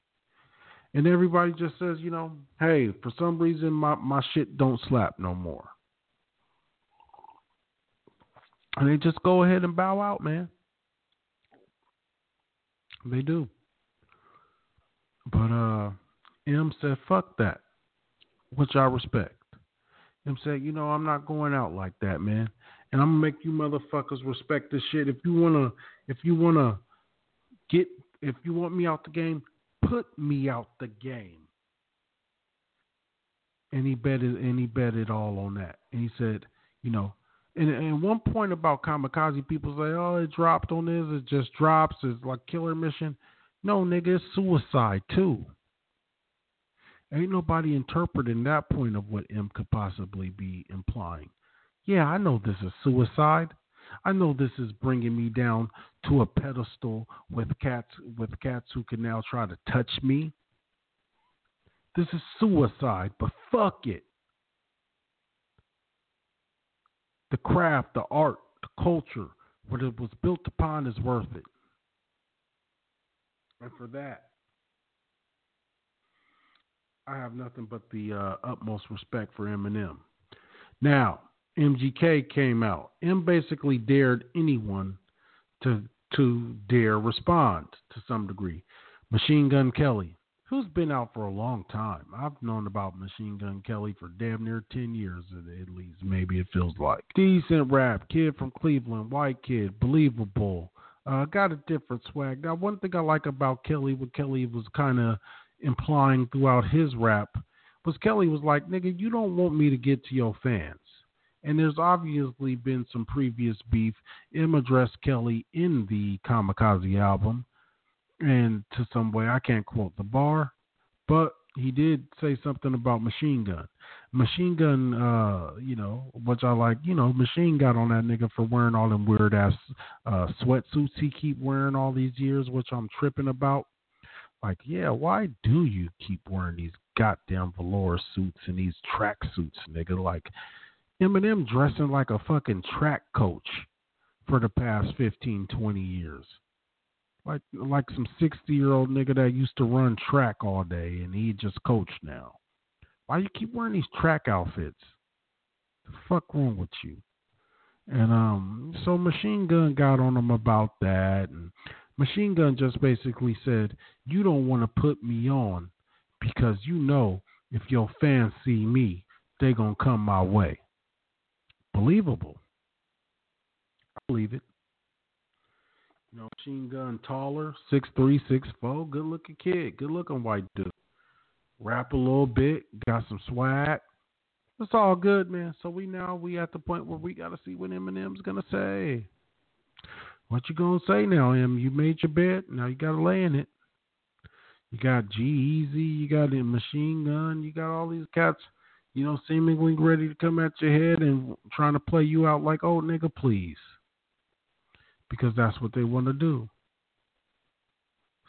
And everybody just says, you know, hey, for some reason my, my shit don't slap no more. And they just go ahead and bow out, man. They do. But uh M said, fuck that. Which I respect. M said, you know, I'm not going out like that, man. and I'm gonna make you motherfuckers respect this shit. If you wanna, if you wanna get, if you want me out the game, put me out the game. And he betted, and he bet it all on that. And he said, you know, and, and one point about kamikaze, people say, oh, it dropped on this, it just drops, it's like killer mission. No, nigga, it's suicide too. Ain't nobody interpreting that point of what M could possibly be implying. Yeah, I know this is suicide. I know this is bringing me down to a pedestal with cats with cats who can now try to touch me. This is suicide, but fuck it. The craft, the art, the culture, what it was built upon is worth it. And for that, I have nothing but the uh, utmost respect for Eminem. Now, MGK came out. M basically dared anyone to to dare respond to some degree. Machine Gun Kelly, who's been out for a long time. I've known about Machine Gun Kelly for damn near 10 years at least, maybe it feels like. Decent rap, kid from Cleveland, white kid, believable. Uh, got a different swag. Now, one thing I like about Kelly, what Kelly was kind of implying throughout his rap, was Kelly was like, nigga, you don't want me to get to your fans. And there's obviously been some previous beef. M addressed Kelly in the Kamikaze album, and to some way, I can't quote the bar, but he did say something about Machine Gun. Machine Gun, uh, you know, which I like, you know, Machine got on that nigga for wearing all them weird ass uh, sweatsuits he keep wearing all these years, which I'm tripping about. Like, yeah, why do you keep wearing these goddamn velour suits and these track suits, nigga? Like, Eminem dressing like a fucking track coach for the past 15, 20 years. Like like some 60 year old nigga that used to run track all day and he just coach now. Why you keep wearing these track outfits? The fuck wrong with you? And um, so Machine Gun got on him about that, and Machine Gun just basically said, "You don't want to put me on because you know if your fans see me, they gonna come my way." Believable. I believe it. You know, machine gun taller, six three, six four, good looking kid, good looking white dude. Rap a little bit, got some swag. It's all good, man. So we now we at the point where we gotta see what Eminem's gonna say. What you gonna say now, Em? You made your bed, now you gotta lay in it. You got G-Eazy, you got a machine gun, you got all these cats you know, seemingly ready to come at your head and trying to play you out like, oh, nigga, please. Because that's what they want to do.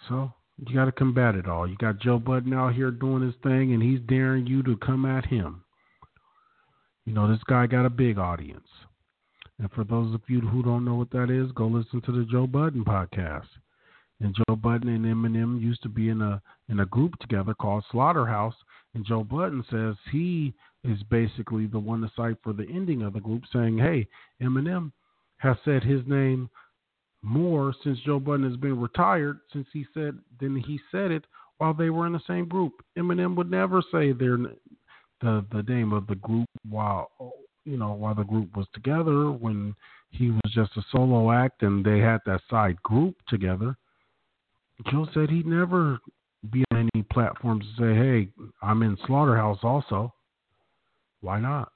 So you got to combat it all. You got Joe Budden out here doing his thing, and he's daring you to come at him. You know, this guy got a big audience. And for those of you who don't know what that is, go listen to the Joe Budden podcast. And Joe Budden and Eminem used to be in a in a group together called Slaughterhouse, and Joe Budden says he is basically the one to cite for the ending of the group, saying, hey, Eminem has said his name more since Joe Budden has been retired, since he said, than he said it while they were in the same group. Eminem would never say their the the name of the group while you know while the group was together when he was just a solo act and they had that side group together. Joe said he never be on any platforms to say, hey, I'm in Slaughterhouse also. Why not?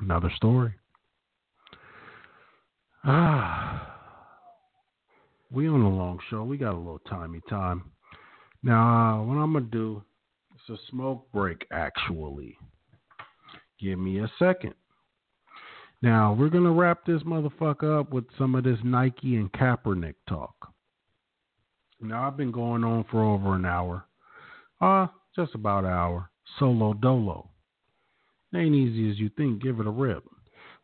Another story. Ah. We on a long show. We got a little timey time. Now, what I'm going to do is a smoke break, actually. Give me a second. Now, we're going to wrap this motherfucker up with some of this Nike and Kaepernick talk. Now I've been going on for over an hour. Uh, just about an hour. Solo dolo. ain't easy as you think. Give it a rip.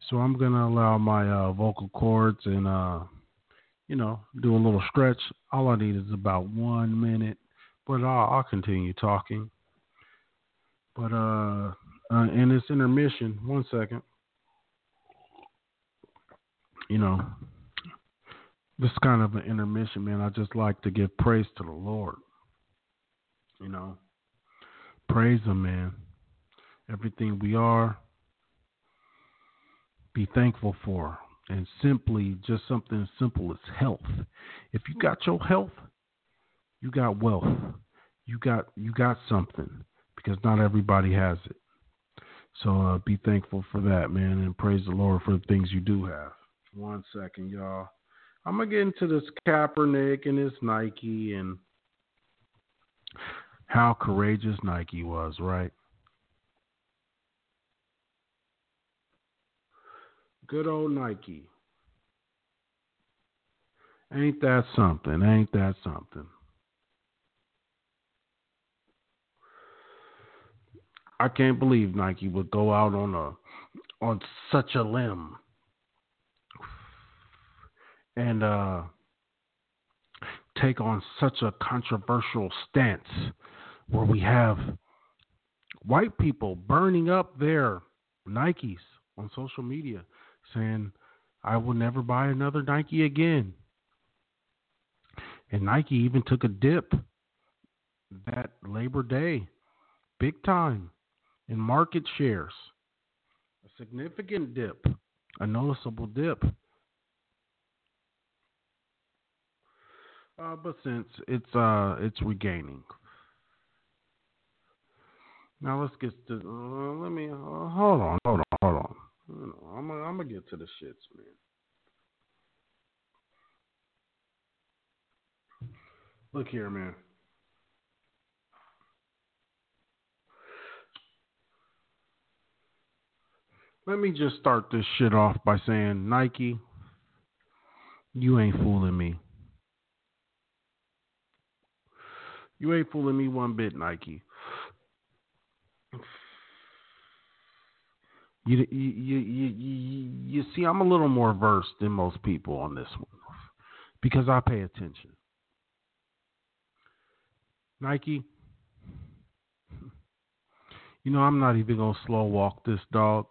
So I'm gonna allow my uh, vocal cords and uh, you know, do a little stretch. All I need is about one minute, but I'll, I'll continue talking. But uh, uh, in this intermission, one second. You know, this kind of an intermission, man, I just like to give praise to the Lord. You know, praise Him, man. Everything we are, be thankful for. And simply, just something as simple as health. If you got your health, you got wealth. You got you got something because not everybody has it. So uh, be thankful for that, man, and praise the Lord for the things you do have. One second, y'all. I'm gonna get into this Kaepernick and this Nike and how courageous Nike was, right? Good old Nike. Ain't that something? Ain't that something? I can't believe Nike would go out on a on such a limb and uh, take on such a controversial stance where we have white people burning up their Nikes on social media saying, I will never buy another Nike again. And Nike even took a dip that Labor Day, big time, in market shares. A significant dip, a noticeable dip. Uh, but since it's uh it's regaining. Now let's get to uh, let me uh, hold on, hold on, hold on. I'm gonna, I'm gonna get to the shits, man. Look here, man. Let me just start this shit off by saying, Nike, you ain't fooling me. You ain't fooling me one bit, Nike. You, you, you, you, you see, I'm a little more versed than most people on this one because I pay attention. Nike, you know, I'm not even to slow walk this dog.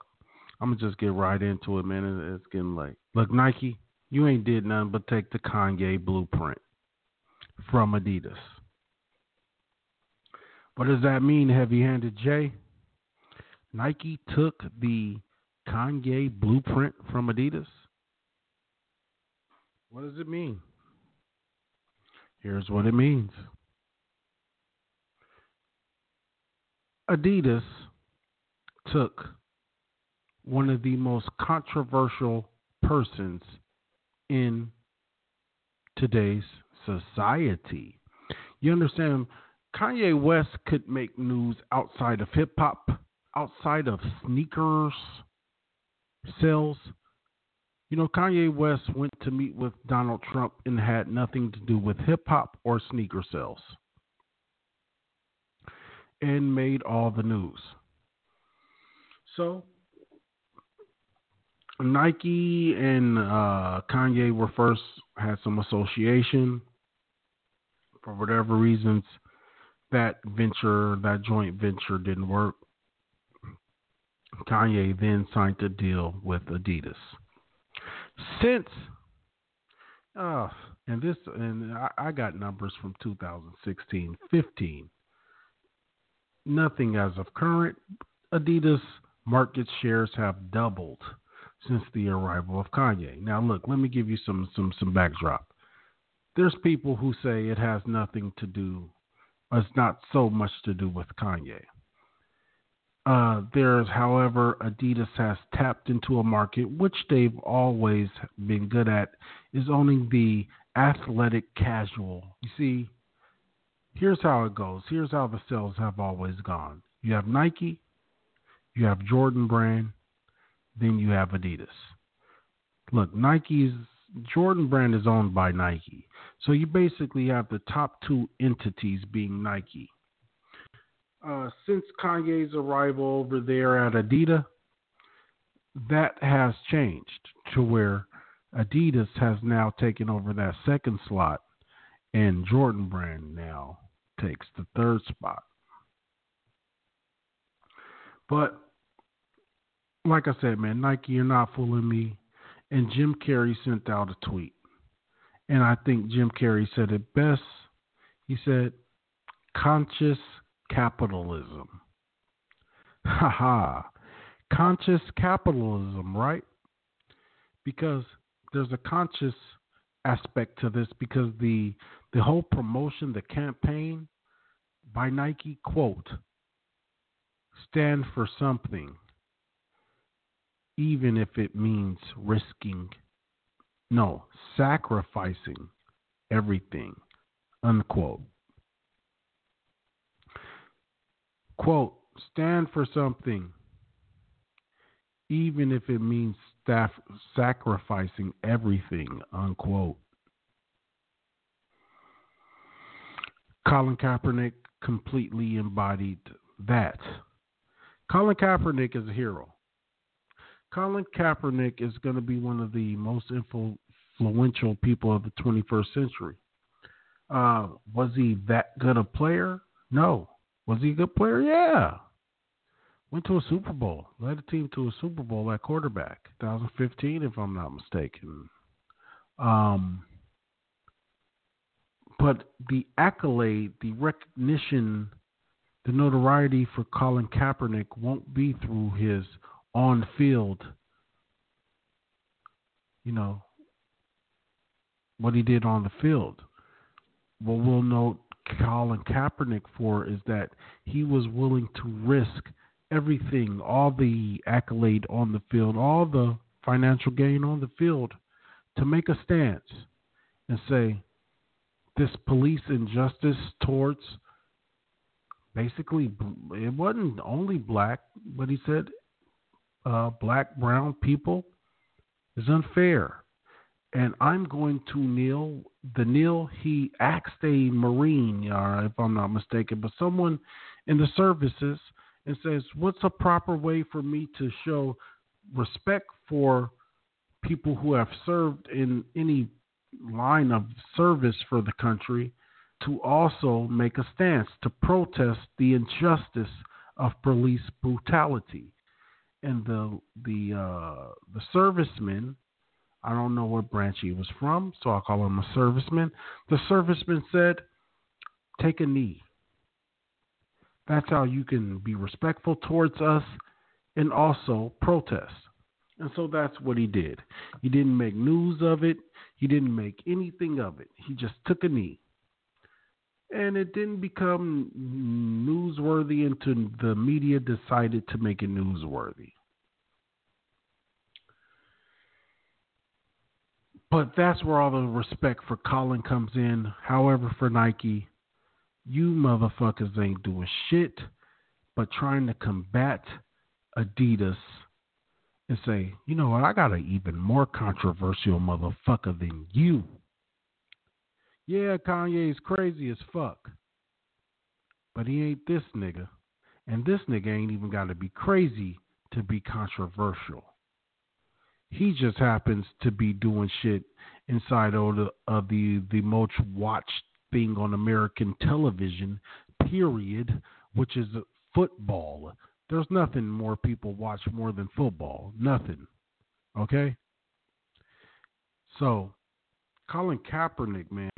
I'm to just get right into it, man. It's getting late. Look, Nike, you ain't did nothing but take the Kanye blueprint from Adidas. What does that mean, heavy handed Jay? Nike took the Kanye blueprint from Adidas. What does it mean? Here's what it means Adidas took one of the most controversial persons in today's society. You understand? Kanye West could make news outside of hip hop, outside of sneakers sales. You know, Kanye West went to meet with Donald Trump and had nothing to do with hip hop or sneaker sales and made all the news. So, Nike and uh, Kanye were first had some association for whatever reasons that venture, that joint venture didn't work. Kanye then signed a deal with Adidas. Since, uh, and this, and I, I got numbers from 2016, 15. Nothing as of current. Adidas market shares have doubled since the arrival of Kanye. Now, look, let me give you some some some backdrop. There's people who say it has nothing to do it's not so much to do with Kanye. Uh, there's, however, Adidas has tapped into a market which they've always been good at, is owning the athletic casual. You see, here's how it goes. Here's how the sales have always gone. You have Nike, you have Jordan brand, then you have Adidas. Look, Nike's Jordan brand is owned by Nike. So you basically have the top two entities being Nike. Uh, since Kanye's arrival over there at Adidas, that has changed to where Adidas has now taken over that second slot, and Jordan Brand now takes the third spot. But like I said, man, Nike, you're not fooling me. And Jim Carrey sent out a tweet. And I think Jim Carrey said it best. He said, conscious capitalism. Ha ha. Conscious capitalism, right? because there's a conscious aspect to this because the the whole promotion, the campaign by Nike quote stand for something even if it means risking no, sacrificing everything unquote. Quote, stand for something even if it means staff sacrificing everything, unquote. Colin Kaepernick completely embodied that. Colin Kaepernick is a hero. Colin Kaepernick is going to be one of the most influential people of the 21st century. Uh, was he that good a player? No. Was he a good player? Yeah. Went to a Super Bowl, led a team to a Super Bowl at quarterback, 2015, if I'm not mistaken. Um, but the accolade, the recognition, the notoriety for Colin Kaepernick won't be through his on field, you know, what he did on the field. What we'll note Colin Kaepernick for is that he was willing to risk everything, all the accolade on the field, all the financial gain on the field, to make a stance and say this police injustice towards basically it wasn't only black, but he said uh, black, brown people is unfair. And I'm going to kneel. The kneel he asked a Marine, uh, if I'm not mistaken, but someone in the services and says, What's a proper way for me to show respect for people who have served in any line of service for the country to also make a stance to protest the injustice of police brutality? And the the uh, the serviceman, I don't know what branch he was from, so I'll call him a serviceman. The serviceman said, "Take a knee." That's how you can be respectful towards us and also protest. And so that's what he did. He didn't make news of it, he didn't make anything of it. He just took a knee. And it didn't become newsworthy until the media decided to make it newsworthy. But that's where all the respect for Colin comes in. However, for Nike, you motherfuckers ain't doing shit but trying to combat Adidas and say, you know what, I got an even more controversial motherfucker than you. Yeah, Kanye's crazy as fuck. But he ain't this nigga. And this nigga ain't even got to be crazy to be controversial. He just happens to be doing shit inside of the, of the, the most watched thing on American television, period, which is football. There's nothing more people watch more than football. Nothing. Okay? So, Colin Kaepernick, man,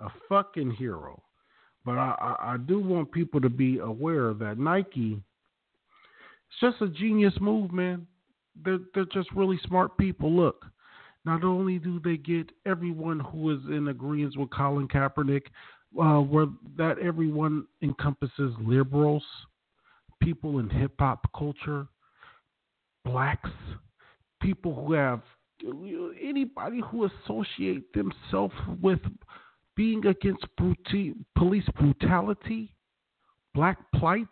a fucking hero. But I, I, I do want people to be aware that Nike, it's just a genius move, man. They're, they're just really smart people. Look, not only do they get everyone who is in agreement with Colin Kaepernick, uh, where that everyone encompasses liberals, people in hip hop culture, blacks, people who have anybody who associate themselves with being against bruti- police brutality, black plight,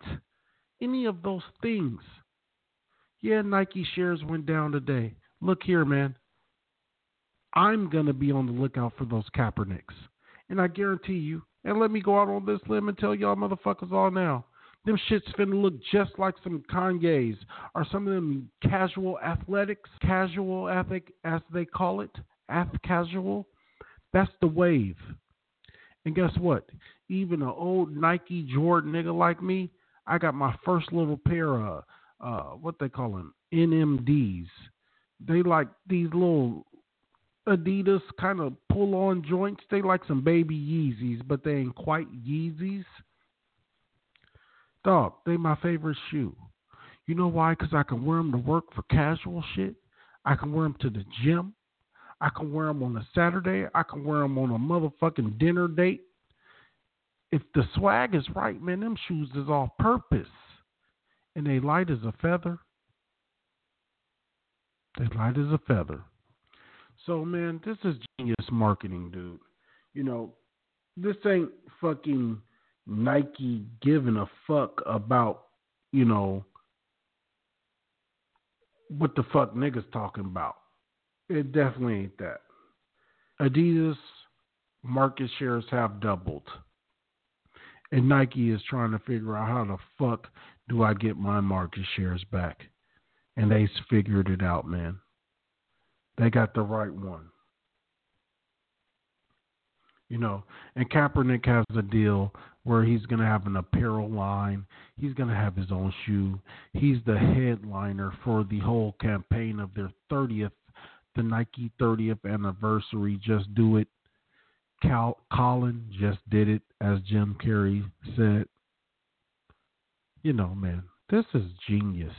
any of those things. Yeah, Nike shares went down today. Look here, man. I'm going to be on the lookout for those Kaepernicks. And I guarantee you, and let me go out on this limb and tell y'all motherfuckers all now, them shits finna look just like some Kanye's or some of them casual athletics, casual ethic as they call it, ath casual. That's the wave. And guess what? Even an old Nike Jordan nigga like me, I got my first little pair of uh, what they call them NMDs. They like these little Adidas kind of pull on joints. They like some baby Yeezys, but they ain't quite Yeezys. Dog, they my favorite shoe. You know why? Because I can wear them to work for casual shit. I can wear them to the gym. I can wear them on a Saturday. I can wear them on a motherfucking dinner date. If the swag is right, man, them shoes is all purpose. And they light as a feather. They light as a feather. So, man, this is genius marketing, dude. You know, this ain't fucking Nike giving a fuck about, you know, what the fuck niggas talking about. It definitely ain't that. Adidas market shares have doubled. And Nike is trying to figure out how the fuck do I get my market shares back. And they figured it out, man. They got the right one. You know, and Kaepernick has a deal where he's going to have an apparel line. He's going to have his own shoe. He's the headliner for the whole campaign of their 30th, the Nike 30th anniversary. Just do it. Cal- Colin just did it, as Jim Carrey said. You know, man, this is genius.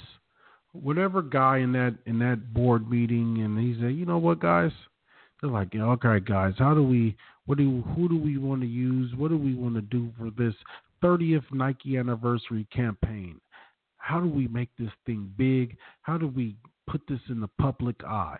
Whatever guy in that in that board meeting, and he said, you know what, guys? They're like, okay, guys, how do we what do who do we want to use? What do we want to do for this 30th Nike anniversary campaign? How do we make this thing big? How do we put this in the public eye?